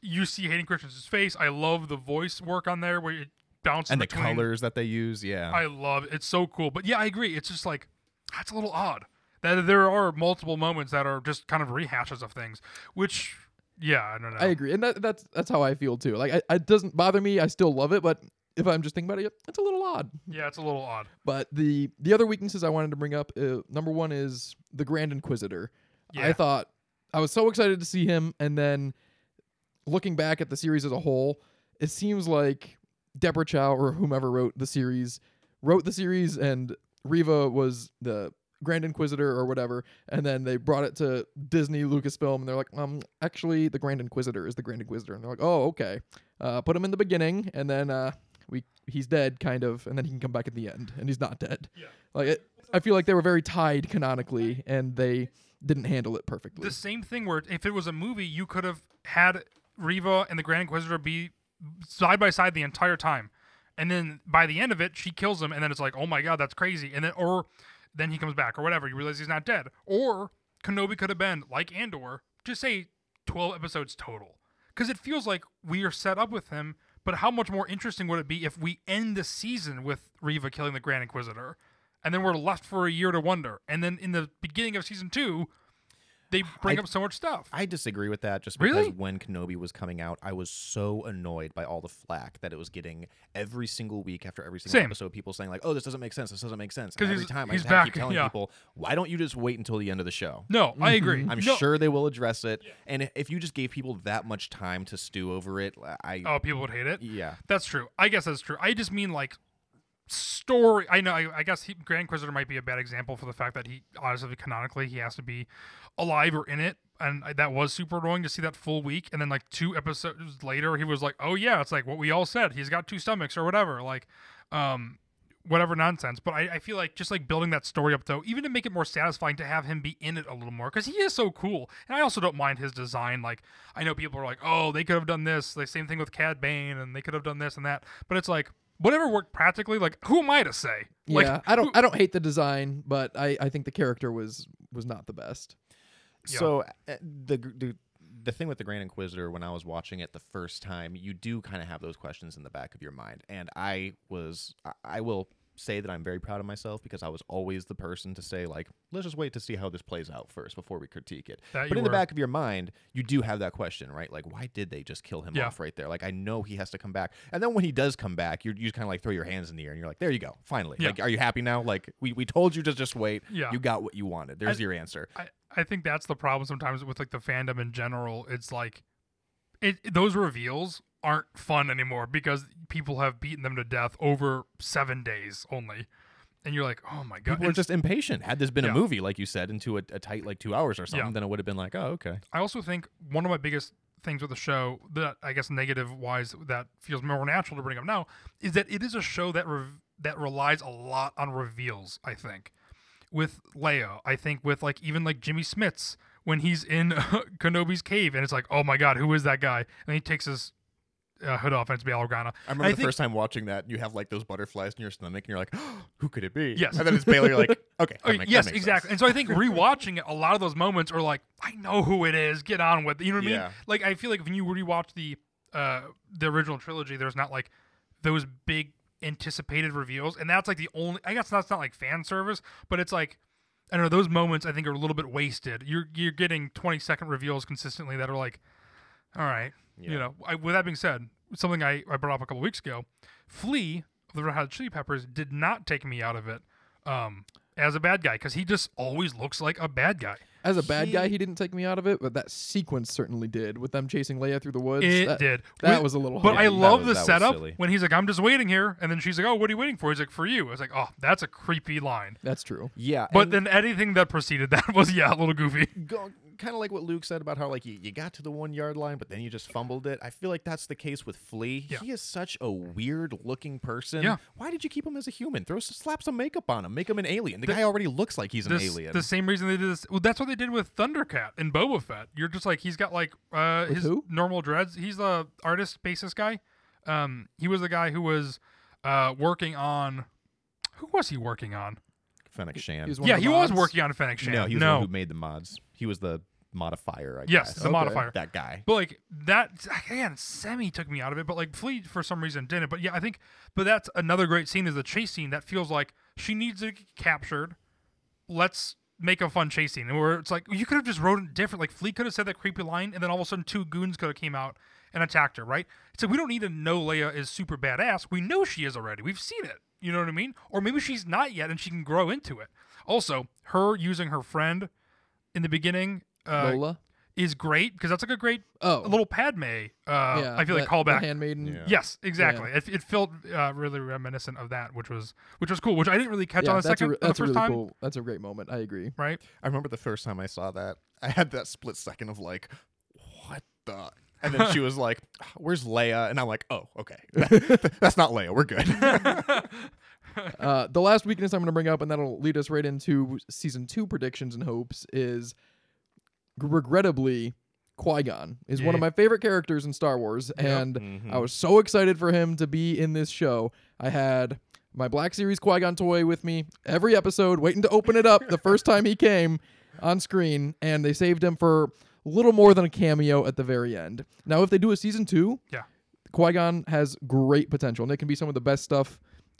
you see Hayden Christensen's face. I love the voice work on there where it bounces
And the colors that they use, yeah.
I love it. It's so cool. But yeah, I agree. It's just like that's a little odd. That there are multiple moments that are just kind of rehashes of things, which yeah, I don't know.
I agree, and that, that's that's how I feel too. Like, I, it doesn't bother me. I still love it, but if I'm just thinking about it, it's a little odd.
yeah, it's a little odd.
But the the other weaknesses I wanted to bring up, uh, number one is the Grand Inquisitor.
Yeah.
I thought I was so excited to see him, and then looking back at the series as a whole, it seems like Deborah Chow or whomever wrote the series wrote the series, and Reva was the Grand Inquisitor or whatever, and then they brought it to Disney Lucasfilm, and they're like, um, actually, the Grand Inquisitor is the Grand Inquisitor, and they're like, oh, okay, uh, put him in the beginning, and then uh, we he's dead, kind of, and then he can come back at the end, and he's not dead.
Yeah.
Like it, I feel like they were very tied canonically, and they didn't handle it perfectly.
The same thing where if it was a movie, you could have had Reva and the Grand Inquisitor be side by side the entire time. And then by the end of it, she kills him, and then it's like, oh my god, that's crazy. And then, or then he comes back or whatever. You realize he's not dead. Or Kenobi could have been like Andor, just say 12 episodes total. Because it feels like we are set up with him, but how much more interesting would it be if we end the season with Reva killing the Grand Inquisitor? And then we're left for a year to wonder. And then in the beginning of season two, they bring
I-
up so much stuff.
I disagree with that just because
Really?
when Kenobi was coming out, I was so annoyed by all the flack that it was getting every single week after every single
Same.
episode. People saying like, "Oh, this doesn't make sense. This doesn't make sense."
'Cause
And every time I
he's
have to keep telling
yeah.
people, "Why don't you just wait until the end of the show?"
no, I mm-hmm. agree.
I'm
No-
sure they will address it, and if you just gave people that much time to stew over it, I
Oh, people would hate it.
yeah.
That's true. I guess that's true. I just mean like story. I know. I, I guess he, Grand Inquisitor might be a bad example for the fact that he obviously canonically he has to be alive or in it, and I- that was super annoying to see that full week. And then like two episodes later, he was like, "Oh yeah, it's like what we all said. He's got two stomachs or whatever." Like, um. Whatever nonsense, but I, I feel like just like building that story up though, even to make it more satisfying to have him be in it a little more, because he is so cool, and I also don't mind his design. Like I know people are like, oh, they could have done this, like same thing with Cad Bane, and they could have done this and that, but it's like whatever worked practically. Like who am I to say? Like,
yeah, I don't
who-
I don't hate the design, but I, I think the character was was not the best.
Yeah.
So uh, the, the the thing with the Grand Inquisitor when I was watching it the first time, you do kind of have those questions in the back of your mind, and I was I- I will say that I'm very proud of myself because I was always the person to say like let's just wait to see how this plays out first before we critique it.
That
but
you
in the back of your mind, you do have that question, right? Like why did they just kill him
Yeah.
off right there? Like I know he has to come back, and then when he does come back, you're, you kind of like throw your hands in the air and you're like, there you go, finally.
Yeah.
Like are you happy now? Like we we told you to just wait.
Yeah.
You got what you wanted. There's
I-
your answer.
I, I think that's the problem sometimes with like the fandom in general. It's like it those reveals aren't fun anymore because people have beaten them to death over seven days only, and you're like, oh my god.
People
And
just impatient. Had this been
Yeah.
a movie, like you said, into a, a tight like two hours or something,
Yeah.
then it would have been like, oh, okay.
I also think one of my biggest things with the show that I guess negative wise that feels more natural to bring up now is that it is a show that rev- that relies a lot on reveals. I think with Leia, I think with like even like Jimmy Smits when he's in Kenobi's cave and it's like, oh my god, who is that guy? And he takes his uh, hood off and it's Bail
I remember
I
the
think-
first time watching that, you have like those butterflies in your stomach, and you're like, who could it be?
Yes.
And then it's Bailey. You're like, okay.
Okay,
make- that
yes,
makes
exactly. And so I think rewatching it, a lot of those moments are like, I know who it is. Get on with it. You know what I
Yeah.
mean? Like I feel like when you rewatch the uh the original trilogy, there's not like those big anticipated reveals, and that's like the only. I guess that's not like fan service, but it's like. I don't know. Those moments I think are a little bit wasted. You're you're getting 20 second reveals consistently that are like, all right, you know. I, with that being said, something I, I brought up a couple weeks ago, Flea of the Red Hot Chili Peppers did not take me out of it um, as a bad guy because he just always looks like a bad guy.
As a bad guy,
He-
he didn't take me out of it, but that sequence certainly did with them chasing Leia through the woods.
It
that,
did.
That
With-
was a little.
But
hard.
I
that
love
was-
the setup when he's like, "I'm just waiting here," and then she's like, "Oh, what are you waiting for?" He's like, "For you." I was like, "Oh, that's a creepy line."
That's true.
yeah.
But then anything that preceded that was yeah, a little goofy.
go, kind of like what Luke said about how like you, you got to the one yard line, but then you just fumbled it. I feel like that's the case with Flea.
Yeah.
He is such a weird looking person.
Yeah.
Why did you keep him as a human? Throw s- slap some makeup on him. Make him an alien. The, guy already looks like he's an
This-
alien.
The same reason they did this. Well, that's what they did with Thundercat and Boba Fett. You're just like he's got like uh, his
who?
normal dreads. He's the artist basis guy. Um, he was the guy who was uh working on. Who was he working on?
Fennec Shand.
he was
yeah,
of the
he was working on Fennec Shand.
no, he was
no.
the one who made the mods. He was the modifier. I
yes,
guess.
the
Okay.
modifier.
that guy.
But like that again, semi took me out of it. But like Flea for some reason didn't. But yeah, I think. But that's another great scene is the chase scene that feels like she needs to get captured. Let's make a fun chase scene. And where it's like you could have just wrote it different. Like Flea could have said that creepy line, and then all of a sudden two goons could have came out and attacked her. Right? It's like we don't need to know Leia is super badass. We know she is already. We've seen it. You know what I mean? Or maybe she's not yet, and she can grow into it. Also, her using her friend in the beginning. Uh,
Lola.
is great because that's like a great
Oh,
a little Padme. Uh,
yeah,
I feel like
the-
callback.
The handmaiden.
Yeah.
Yes, exactly. It, it felt uh, really reminiscent of that, which was which was cool. Which I didn't really catch
Yeah,
on the second,
a, re-
on the
that's a
first
really
time.
cool. That's a great moment. I agree.
Right?
I remember the first time I saw that, I had that split second of like, what the? And then she was like, "Where's Leia?" And I'm like, "Oh, okay, that's not Leia. We're good."
Uh, the last weakness I'm going to bring up, and that'll lead us right into season two predictions and hopes, is regrettably Qui Gon is one of my favorite characters in Star Wars,
Yeah.
and
Mhm.
I was so excited for him to be in this show. I had my Black Series Qui Gon toy with me every episode, waiting to open it up the first time he came on screen, and they saved him for a little more than a cameo at the very end. Now, if they do a season two,
Yeah.
Qui Gon has great potential, and it can be some of the best stuff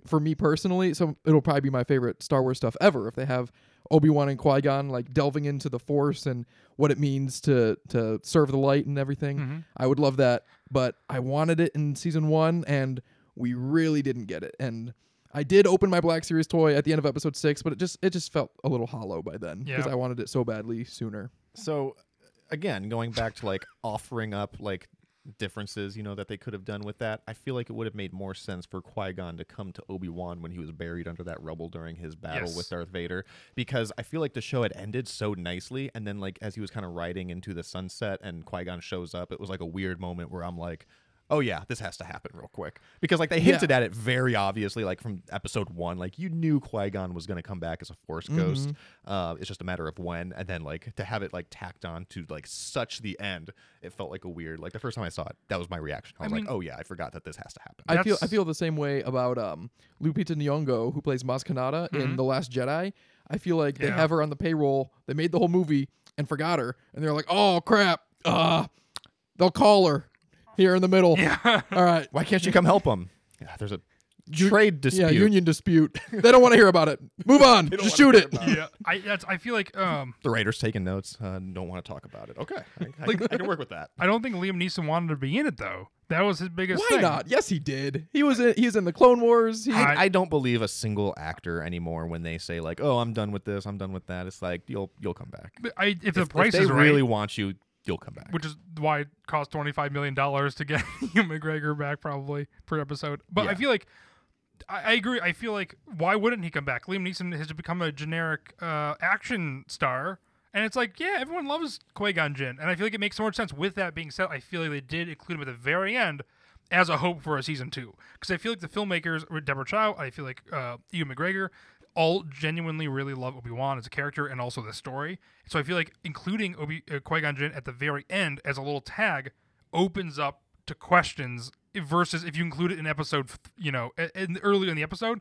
for me personally. So it'll probably be my favorite Star Wars stuff ever if they have Obi Wan and Qui Gon like delving into the Force and what it means to to serve the light and everything.
Mhm.
I would love that, but I wanted it in season one, and we really didn't get it. And I did open my Black Series toy at the end of episode six, but it just it just felt a little hollow by then because
Yeah.
I wanted it so badly sooner.
So again, going back to like offering up like differences, you know, that they could have done with that, I feel like it would have made more sense for Qui Gon to come to Obi Wan when he was buried under that rubble during his battle
Yes.
with Darth Vader, because I feel like the show had ended so nicely, and then like as he was kind of riding into the sunset and Qui Gon shows up, it was like a weird moment where I'm like. Oh yeah, this has to happen real quick because like they
Yeah.
hinted at it very obviously, like from episode one, like you knew Qui Gon was gonna come back as a Force ghost. Uh, it's just a matter of when, and then like to have it like tacked on to like such the end, it felt like a weird. Like the first time I saw it, that was my reaction. I
I
was
mean-
like, oh yeah, I forgot that this has to happen.
I feel I feel the same way about um, Lupita Nyong'o, who plays Maz Kanata in
Mhm.
The Last Jedi. I feel like they
Yeah.
have her on the payroll. They made the whole movie and forgot her, and they're like, "Oh crap! Uh, they'll call her here in the middle."
Yeah.
All right.
Why can't you come help him? Yeah, there's a trade dispute.
Yeah, union dispute. they don't want to hear about it. Move on. Just shoot
hear
it.
yeah. I that's I feel like um
The writers taking notes. Uh, don't want to talk about it. Okay, I, I,
Like-
can, I can work with that.
I don't think Liam Neeson wanted to be in it though. That was his biggest
Why
thing.
not? Yes, he did. He was in. He's in the Clone Wars. He,
I-
I don't believe a single actor anymore when they say like, "Oh, I'm done with this. I'm done with that." It's like you'll you'll come back.
But I if the
If,
price
if they
is right,
really want you, you'll come back.
which is why it cost twenty five million dollars to get Ewan McGregor back probably per episode. But I feel like I, I agree. I feel like why wouldn't he come back? Liam Neeson has become a generic uh, action star. And it's like, yeah, everyone loves Qui Gon Jinn, and I feel like it makes so much sense. With that being said, I feel like they did include him at the very end as a hope for a season two, because I feel like the filmmakers, Deborah Chow, I feel like uh, Ewan McGregor, all genuinely really love Obi Wan as a character and also the story. So I feel like including Obi uh, Qui Gon Jinn at the very end as a little tag opens up to questions versus if you include it in episode, you know, in, earlier in the episode,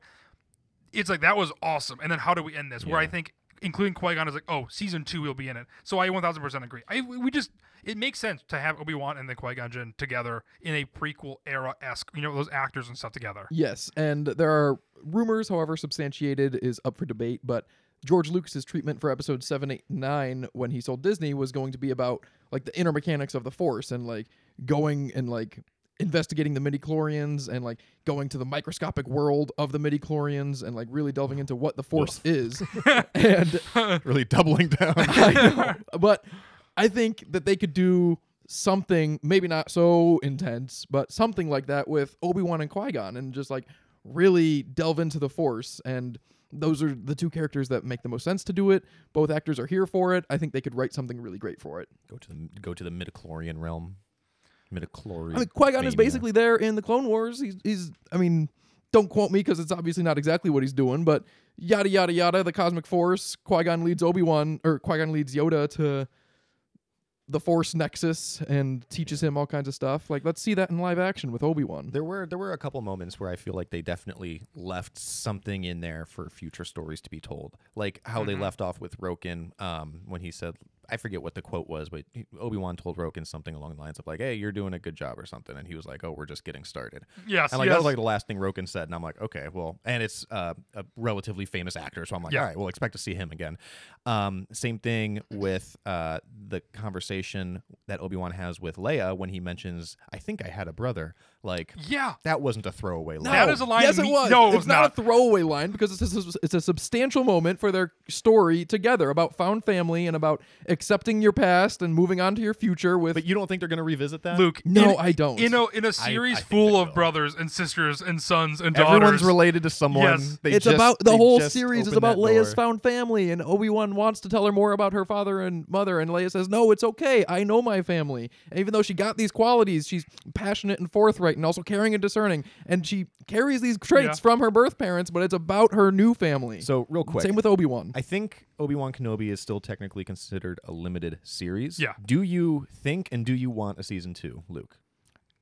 it's like that was awesome. And then how do we end this? Where I think including Qui Gon is like, oh, season two will be in it. So I one thousand percent agree. I we just it makes sense to have Obi Wan and the Qui Gon Jinn together in a prequel era esque, you know, those actors and stuff together.
Yes, and there are rumors, however substantiated, is up for debate. But George Lucas's treatment for Episode seven, eight, nine, when he sold Disney, was going to be about like the inner mechanics of the Force and like going and like investigating the midi-chlorians and like going to the microscopic world of the midi-chlorians and like really delving into what the Force is. and
really doubling down.
I know, but I think that they could do something, maybe not so intense, but something like that with Obi Wan and Qui Gon, and just like really delve into the Force. And those are the two characters that make the most sense to do it. Both actors are here for it. I think they could write something really great for it.
go to the go to the midichlorian realm. Midichlorian.
I mean, Qui Gon is basically there in the Clone Wars. He's, he's I mean, don't quote me because it's obviously not exactly what he's doing, but yada yada yada. The Cosmic Force. Qui Gon leads Obi Wan, or Qui Gon leads Yoda to the Force Nexus and teaches him all kinds of stuff. Like, let's see that in live action with Obi Wan.
There were there were a couple moments where I feel like they definitely left something in there for future stories to be told, like how they
Mhm.
left off with Roken um, when he said, I forget what the quote was, but Obi Wan told Roken something along the lines of like, "Hey, you're doing a good job" or something, and he was like, "Oh, we're just getting started."
Yes,
And like
yes.
that was like the last thing Roken said, and I'm like, okay, well, and it's uh, a relatively famous actor, so I'm like,
Yeah.
all right, we'll expect to see him again. Um, same thing with uh, the conversation that Obi Wan has with Leia when he mentions, "I think I had a brother." Like
yeah.
that wasn't a throwaway line.
That is a line
Yes, it
me-
was.
no, it
it's
was
not,
not.
a throwaway line because it's a, it's a substantial moment for their story together about found family and about accepting your past and moving on to your future with.
But you don't think they're going to revisit that?
Luke.
No,
in,
I don't.
In a in a series
I think
full of
will.
brothers and sisters and sons and daughters.
everyone's related to someone.
Yes.
They
it's
just-
about the whole series is about
that
Leia's
door.
found family, and Obi Wan wants to tell her more about her father and mother, and Leia says, "No, it's okay. I know my family." And even though she got these qualities, she's passionate and forthright, and also caring and discerning, and she carries these traits
Yeah.
from her birth parents. But it's about her new family.
So real quick,
Same with Obi Wan.
I think Obi Wan Kenobi is still technically considered a limited series.
Yeah.
Do you think and do you want a season two, Luke?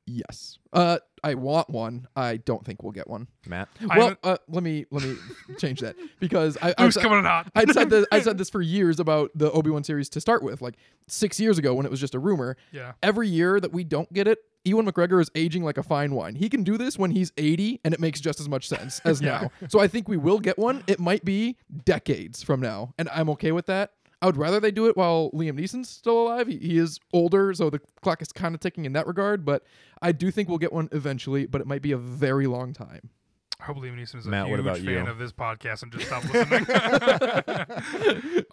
Yes. Uh, I want one. I don't think we'll get one.
Matt.
I
well,
haven't-
uh, let me let me change that because I I've,
Who's
said-
coming in hot?
I'd said this I said this for years about the Obi Wan series to start with, like six years ago when it was just a rumor.
yeah.
Every year that we don't get it, Ewan McGregor is aging like a fine wine. He can do this when he's 80, and it makes just as much sense as now. So I think we will get one. It might be decades from now, and I'm okay with that. I would rather they do it while Liam Neeson's still alive. He, he is older, so the clock is kind of ticking in that regard. But I do think we'll get one eventually, but it might be a very long time.
I hope Liam Neeson is a
Matt, what
huge fan
you?
of this podcast and just stop listening.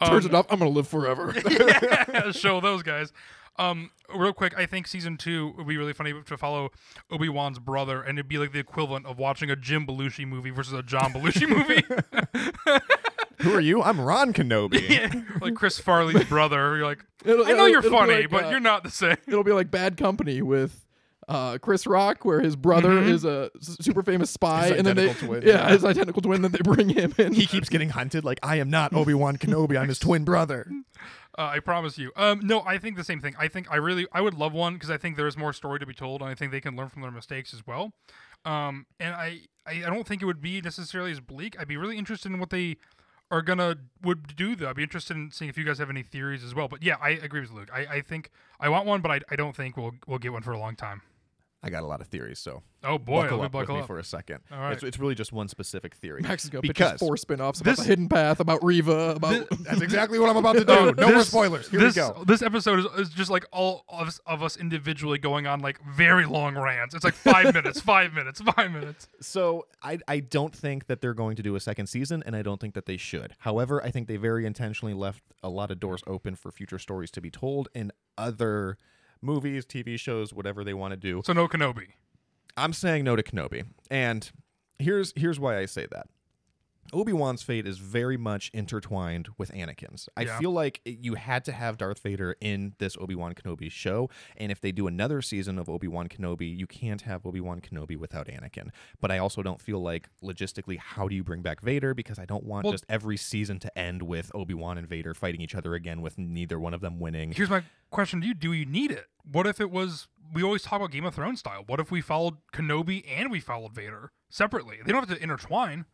Turns it off. I'm gonna live forever.
yeah, show those guys. Um, real quick, I think season two would be really funny to follow Obi Wan's brother, and it'd be like the equivalent of watching a Jim Belushi movie versus a John Belushi movie.
Who are you? I'm Ron Kenobi.
like Chris Farley's brother. You're like,
It'll-
I know you're funny,
like,
but
uh,
you're not the same.
It'll be like Bad Company with uh, Chris Rock, where his brother
Mhm.
is a super famous spy,
His
and then they
twin,
yeah,
yeah.
his identical twin. Then they bring him in.
he keeps getting hunted like I am not Obi Wan Kenobi. I'm his twin brother.
Uh, I promise you. Um, no, I think the same thing. I think I really, I would love one because I think there is more story to be told, and I think they can learn from their mistakes as well. Um, and I, I, I don't think it would be necessarily as bleak. I'd be really interested in what they are gonna would do though. I'd be interested in seeing if you guys have any theories as well. But yeah, I agree with Luke. I, I think I want one, but I, I don't think we'll we'll get one for a long time.
I got a lot of theories, so
Oh boy,
buckle
let me
up with
buckle
me for a second.
All right.
It's, it's really just one specific theory.
Max is gonna
because
four spin-offs about
this-
the Hidden Path, about Reva, about
that's exactly what I'm about to do.
Oh,
no more spoilers. Here
this,
we go.
This episode is, is just like all of us, of us individually going on like very long rants. It's like five minutes, five minutes, five minutes.
So I I don't think that they're going to do a second season, and I don't think that they should. However, I think they very intentionally left a lot of doors open for future stories to be told and other movies, TV shows, whatever they want to do.
So no Kenobi.
I'm saying no to Kenobi, and here's here's why I say that. Obi Wan's fate is very much intertwined with Anakin's. I
Yeah.
feel like you had to have Darth Vader in this Obi Wan Kenobi show, and if they do another season of Obi Wan Kenobi, you can't have Obi Wan Kenobi without Anakin. But I also don't feel like logistically, how do you bring back Vader? Because I don't want
Well-
just every season to end with Obi Wan and Vader fighting each other again, with neither one of them winning.
Here's my question to you: Do you need it? What if it was? We always talk about Game of Thrones style. What if we followed Kenobi and we followed Vader separately? They don't have to intertwine.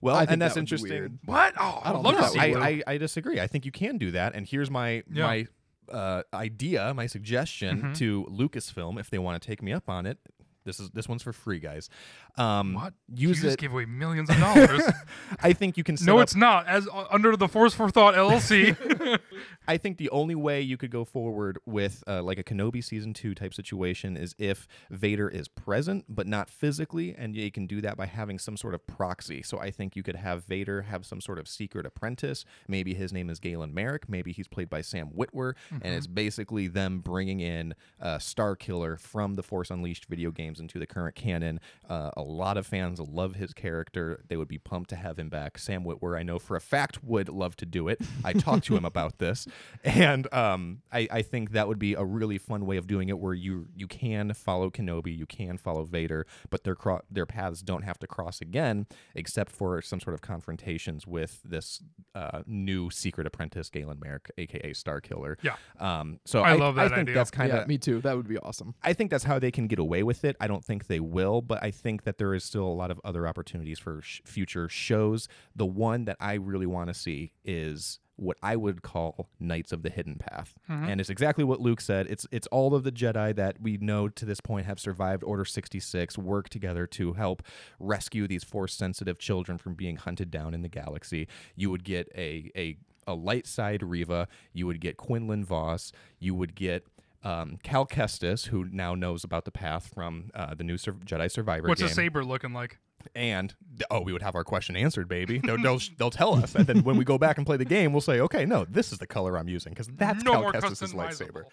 Well,
I think
and that's
that
interesting.
What? Oh,
I don't
love to see
that
I, I, I disagree. I think you can do that. And here's my
Yeah.
my uh, idea, my suggestion
Mhm.
to Lucasfilm if they want to take me up on it. This is this one's for free, guys. Um,
What?
Use
you just
it.
give away millions of dollars.
I think you can. Set
no,
up-
it's not. As uh, under the Force for Thought LLC.
I think the only way you could go forward with uh, like a Kenobi season two type situation is if Vader is present but not physically, and you can do that by having some sort of proxy. So I think you could have Vader have some sort of secret apprentice. Maybe his name is Galen Marek. Maybe he's played by Sam Witwer, and it's basically them bringing in uh, Star Killer from the Force Unleashed video games into the current canon. Uh, a lot of fans love his character. They would be pumped to have him back. Sam Witwer, I know for a fact, would love to do it. I talked to him about this, and um, I, I think that would be a really fun way of doing it, where you you can follow Kenobi, you can follow Vader, but their cro- their paths don't have to cross again, except for some sort of confrontations with this uh, new secret apprentice, Galen Marek, aka Star Killer.
Yeah.
Um. So
I
I,
love
I
that
think
idea.
that's kind of
yeah, me too. That would be awesome.
I think that's how they can get away with it. I don't think they will, but I think that there is still a lot of other opportunities for sh- future shows. The one that I really want to see is what I would call Knights of the Hidden Path. Hmm. And it's exactly what Luke said. It's it's all of the Jedi that we know to this point have survived Order 66 work together to help rescue these force sensitive children from being hunted down in the galaxy. You would get a a a light side Reva, you would get Quinlan Vos, you would get um, Cal Kestis, who now knows about the path from uh, the new Sur- Jedi Survivor
What's
game,
a saber looking like?
and oh, we would have our question answered, baby. They'll, they'll, they'll tell us, and then when we go back and play the game, we'll say, okay, no, this is the color I'm using because that's
no
Cal Kestis' lightsaber.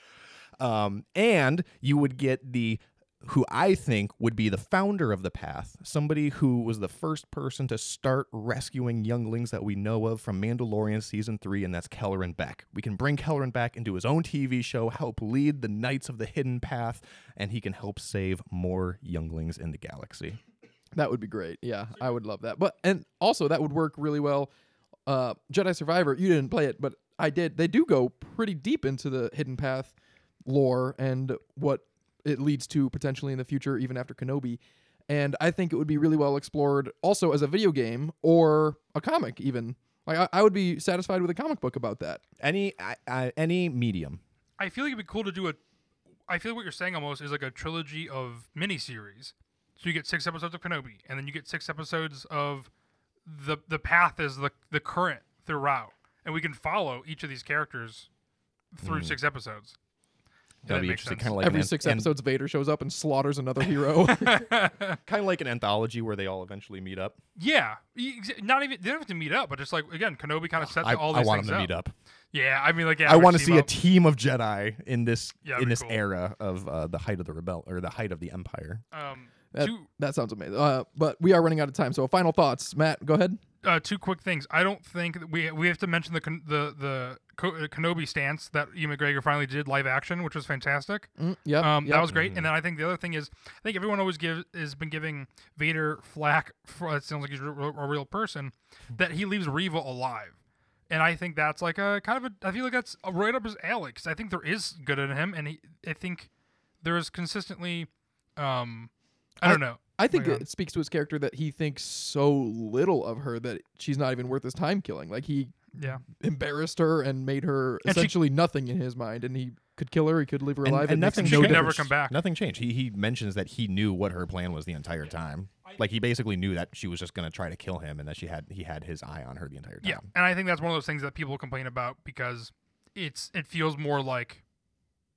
Um, and you would get the who I think would be the founder of the path, somebody who was the first person to start rescuing younglings that we know of from Mandalorian season three, and that's Kelleran Beck. We can bring Kelleran Beck into his own TV show, help lead the Knights of the Hidden Path, and he can help save more younglings in the galaxy.
That would be great. Yeah, I would love that. But and also that would work really well. Uh, Jedi Survivor, you didn't play it, but I did. They do go pretty deep into the Hidden Path lore and what it leads to potentially in the future, even after Kenobi. And I think it would be really well explored also as a video game or a comic, even. Like I, I would be satisfied with a comic book about that.
Any I, I, any medium.
I feel like it'd be cool to do a. I feel what you're saying almost is like a trilogy of miniseries. So you get six episodes of Kenobi, and then you get six episodes of the the path is the the current throughout, and we can follow each of these characters through hmm. six episodes. If
That'd be interesting. Kind of like
Every
an,
six
an-
episodes, Vader shows up and slaughters another hero.
kind of like an anthology where they all eventually meet up.
Yeah, not even they don't have to meet up, but just like again, Kenobi kind of sets
I,
all
I
these
want
things
them to meet up.
Yeah, I mean like yeah,
I want to
team
see a team of Jedi in this
Yeah,
in this
cool.
era of uh, the height of the rebel or the height of the empire.
um,
that,
two
that sounds amazing. Uh, but we are running out of time. So final thoughts, Matt. Go ahead.
Uh, two quick things. I don't think we we have to mention the the the uh, Kenobi stance that Ewan McGregor finally did live action, which was fantastic.
Mm, yep.
Um,
yep.
That was great. And then I think the other thing is, I think everyone always give has been giving Vader flack. For, it sounds like he's a real, a real person. That he leaves Reva alive, and I think that's like a kind of a. I feel like that's right up his alley because I think there is good in him, and he, I think there is consistently. Um, I don't know.
I think
my
it speaks to his character that he thinks so little of her that she's not even worth his time killing. Like he
Yeah.
embarrassed her and made her
And she-
essentially nothing in his mind, and he could kill her. He could leave her
And-
alive.
and
it makes
nothing
She
no
could never come back.
Nothing changed. He he mentions that he knew what her plan was the entire time. Like he basically knew that she was just going to try to kill him, and that she had he had his eye on her the entire time.
Yeah, and I think that's one of those things that people complain about because it's it feels more like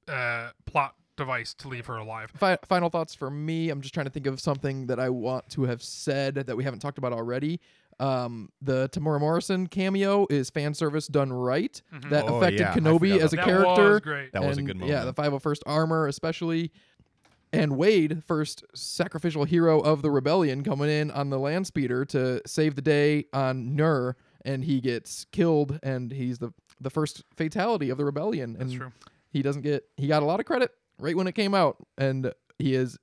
a plot device to leave her alive.
Fi- final thoughts for me. I'm just trying to think of something that I want to have said that we haven't talked about already. Um, the Temuera Morrison cameo is fan service done right. That
Oh,
affected
yeah,
Kenobi
forgot
as a
about
that
character.
was great.
That was a
and,
good
Yeah, the 501st Armor, especially. And Wade, first sacrificial hero of the rebellion, coming in on the land speeder to save the day on Nur, and he gets killed, and he's the the first fatality of the rebellion.
That's
and
true.
he doesn't get he got a lot of credit right when it came out, and he has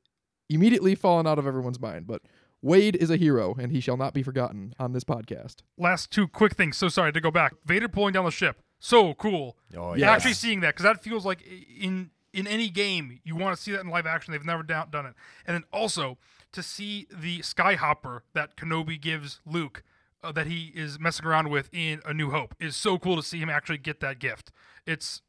immediately fallen out of everyone's mind. But Wade is a hero, and he shall not be forgotten on this podcast.
Last two quick things. So sorry to go back. Vader pulling down the ship. So cool.
Oh
Yes.
yeah.
Actually seeing that because that feels like in in any game you want to see that in live action. They've never down, done it. And then also to see the Skyhopper that Kenobi gives Luke. Uh, that he is messing around with in A New Hope is so cool to see him actually get that gift. It's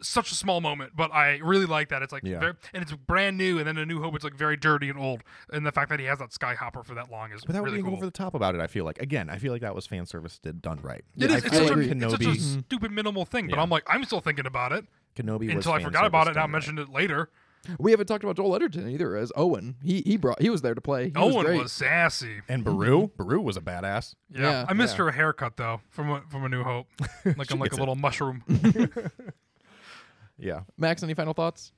such a small moment, but I really like that. It's like
Yeah.
very, and it's brand new, and then A New Hope it's like very dirty and old, and the fact that he has that Skyhopper for that long is
Without
really
being
cool.
over the top about it, I feel like again, I feel like that was fan service did done right.
It
Yeah,
is.
I
It's such, a, it's such a
Kenobi,
stupid minimal thing, but
Yeah.
I'm like, I'm still thinking about it
Kenobi was
until I forgot about it. Now I
done right.
mentioned it later.
We haven't talked about Joel Edgerton either as Owen. He he brought he was there to play. He was
Owen
great.
was sassy.
And Beru, mm-hmm. Beru was a badass.
Yeah,
Yeah,
I missed
yeah.
her haircut though from a, from A New Hope, like
She
I'm like a
gets it.
little mushroom.
Yeah.
Max, any final thoughts?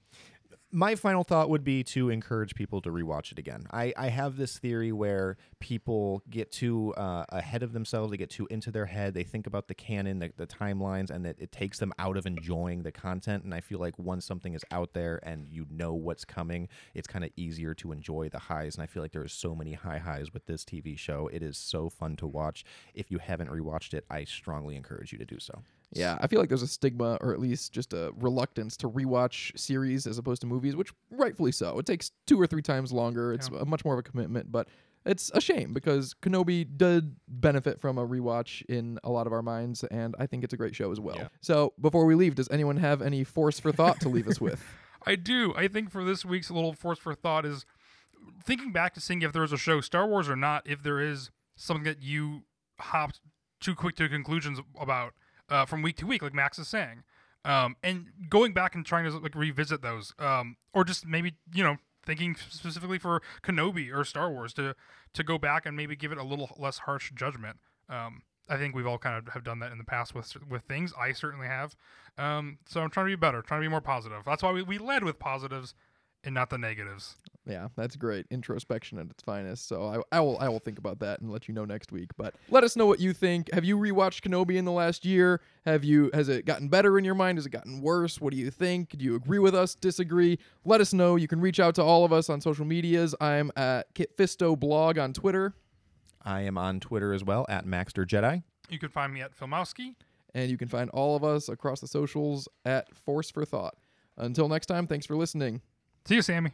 my final thought would be to encourage people to rewatch it again. I, I have this theory where people get too uh, ahead of themselves, they get too into their head, they think about the canon, the, the timelines, and that it takes them out of enjoying the content. And I feel like once something is out there and you know what's coming, it's kind of easier to enjoy the highs. And I feel like there are so many high highs with this TV show. It is so fun to watch. If you haven't rewatched it, I strongly encourage you to do so.
Yeah, I feel like there's a stigma, or at least just a reluctance to rewatch series as opposed to movies, which rightfully so. It takes two or three times longer. It's a much more of a commitment, but it's a shame because Kenobi did benefit from a rewatch in a lot of our minds, and I think it's a great show as well.
Yeah.
So before we leave, does anyone have any force for thought to leave us with?
I do. I think for this week's little force for thought is thinking back to seeing if there was a show, Star Wars or not, if there is something that you hopped too quick to conclusions about uh, from week to week, like Max is saying, um, and going back and trying to like revisit those, um, or just maybe you know thinking specifically for Kenobi or Star Wars to to go back and maybe give it a little less harsh judgment. Um, I think we've all kind of have done that in the past with with things. I certainly have. Um, so I'm trying to be better, trying to be more positive. That's why we, we led with positives and not the negatives.
Yeah, that's great. Introspection at its finest. So I, I will I will think about that and let you know next week. But let us know what you think. Have you rewatched Kenobi in the last year? Have you has it gotten better in your mind? Has it gotten worse? What do you think? Do you agree with us? Disagree? Let us know. You can reach out to all of us on social medias. I'm at Kit Fisto blog on Twitter.
I am on Twitter as well at Maxter Jedi.
You can find me at Filmowski.
And you can find all of us across the socials at Force for Thought. Until next time, thanks for listening.
See you, Sammy.